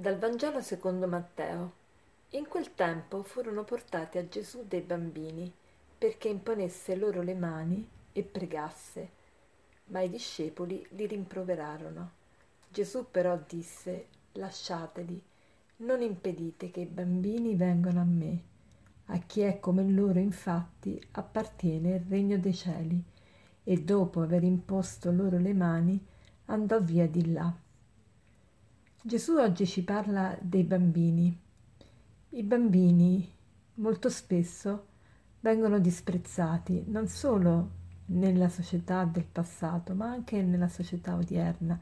Dal Vangelo secondo Matteo. In quel tempo furono portati a Gesù dei bambini perché imponesse loro le mani e pregasse, ma i discepoli li rimproverarono. Gesù però disse, lasciateli, non impedite che i bambini vengano a me. A chi è come loro infatti appartiene il regno dei cieli. E dopo aver imposto loro le mani andò via di là. Gesù oggi ci parla dei bambini. I bambini molto spesso vengono disprezzati non solo nella società del passato, ma anche nella società odierna.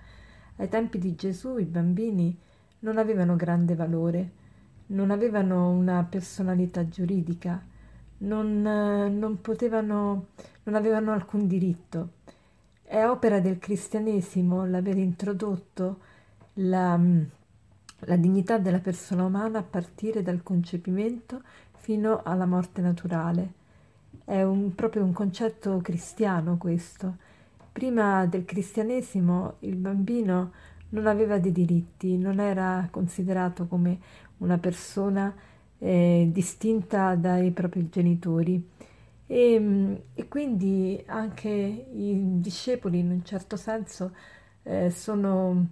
Ai tempi di Gesù i bambini non avevano grande valore, non avevano una personalità giuridica, non, non potevano, non avevano alcun diritto. È opera del cristianesimo l'aver introdotto la, la dignità della persona umana a partire dal concepimento fino alla morte naturale. È un, proprio un concetto cristiano questo. Prima del cristianesimo il bambino non aveva dei diritti, non era considerato come una persona eh, distinta dai propri genitori e, e, quindi anche i discepoli in un certo senso eh, sono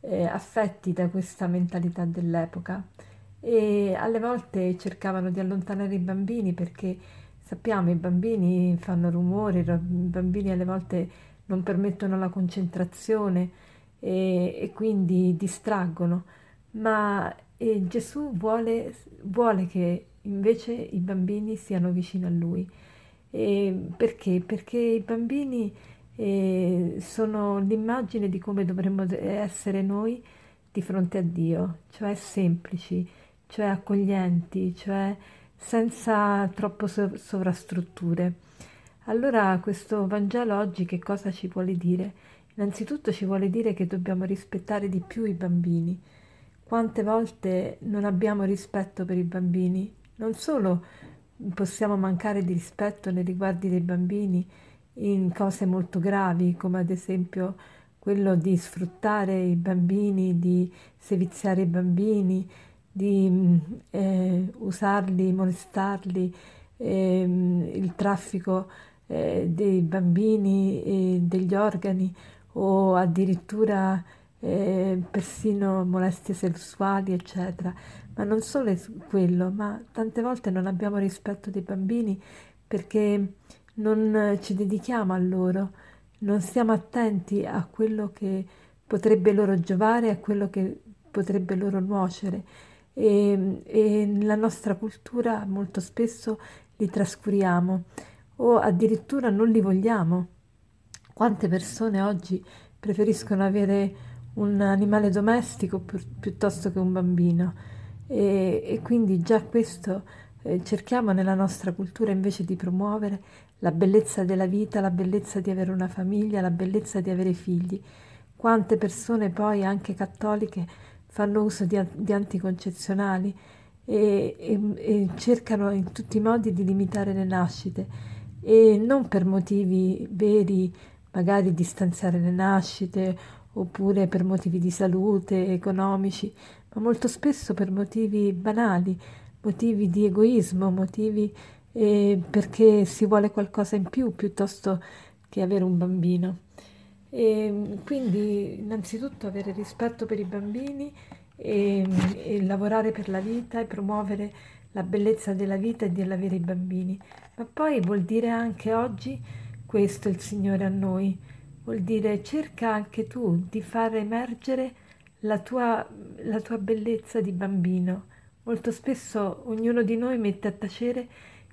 eh, affetti da questa mentalità dell'epoca e alle volte cercavano di allontanare i bambini perché sappiamo i bambini fanno rumore, i bambini alle volte non permettono la concentrazione e, e quindi distraggono, ma eh, Gesù vuole, vuole, che invece i bambini siano vicini a lui. E perché? Perché i bambini e sono l'immagine di come dovremmo essere noi di fronte a Dio, cioè semplici, cioè accoglienti, cioè senza troppo sovrastrutture. Allora questo Vangelo oggi che cosa ci vuole dire? Innanzitutto ci vuole dire che dobbiamo rispettare di più i bambini. Quante volte non abbiamo rispetto per i bambini? Non solo possiamo mancare di rispetto nei riguardi dei bambini, in cose molto gravi, come ad esempio quello di sfruttare i bambini, di seviziare i bambini, di mm, eh, usarli, molestarli, eh, il traffico eh, dei bambini e degli organi o addirittura eh, persino molestie sessuali, eccetera. Ma non solo quello, ma tante volte non abbiamo rispetto dei bambini perché non ci dedichiamo a loro, non stiamo attenti a quello che potrebbe loro giovare, a quello che potrebbe loro nuocere. E, e nella nostra cultura molto spesso li trascuriamo o addirittura non li vogliamo. Quante persone oggi preferiscono avere un animale domestico pi- piuttosto che un bambino? E, e quindi già questo eh, cerchiamo nella nostra cultura invece di promuovere la bellezza della vita, la bellezza di avere una famiglia, la bellezza di avere figli. Quante persone poi, anche cattoliche, fanno uso di, di anticoncezionali e, e, e, cercano in tutti i modi di limitare le nascite e non per motivi veri, magari di stanziare le nascite oppure per motivi di salute, economici, ma molto spesso per motivi banali, motivi di egoismo, motivi eh, perché si vuole qualcosa in più piuttosto che avere un bambino. E quindi innanzitutto avere rispetto per i bambini e, e, lavorare per la vita e promuovere la bellezza della vita e dell'avere i bambini. Ma poi vuol dire anche oggi questo il Signore a noi, vuol dire cerca anche tu di far emergere la tua, la tua bellezza di bambino. Molto spesso ognuno di noi mette a tacere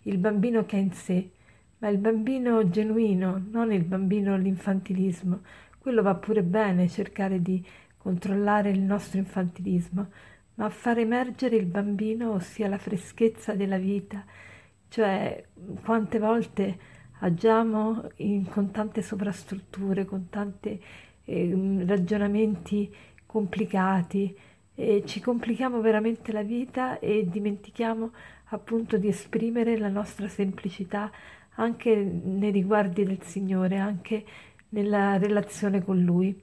il bambino che è in sé, ma il bambino genuino, non il bambino l'infantilismo. Quello va pure bene cercare di controllare il nostro infantilismo, ma far emergere il bambino, ossia la freschezza della vita, cioè quante volte agiamo in, con tante sovrastrutture, con tanti eh, ragionamenti complicati, e ci complichiamo veramente la vita e dimentichiamo appunto di esprimere la nostra semplicità anche nei riguardi del Signore, anche nella relazione con Lui.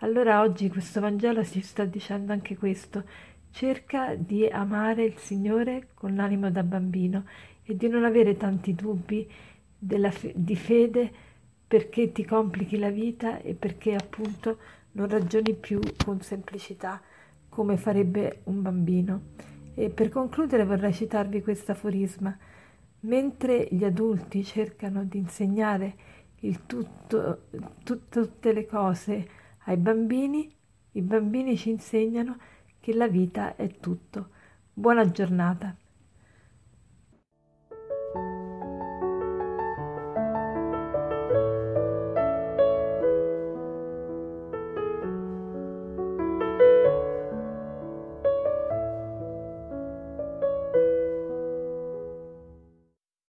Allora oggi questo Vangelo ci sta dicendo anche questo, cerca di amare il Signore con l'animo da bambino e di non avere tanti dubbi fe- di fede perché ti complichi la vita e perché appunto non ragioni più con semplicità come farebbe un bambino. E per concludere vorrei citarvi questo aforisma. Mentre gli adulti cercano di insegnare il tutto, tut- tutte le cose ai bambini, i bambini ci insegnano che la vita è tutto. Buona giornata.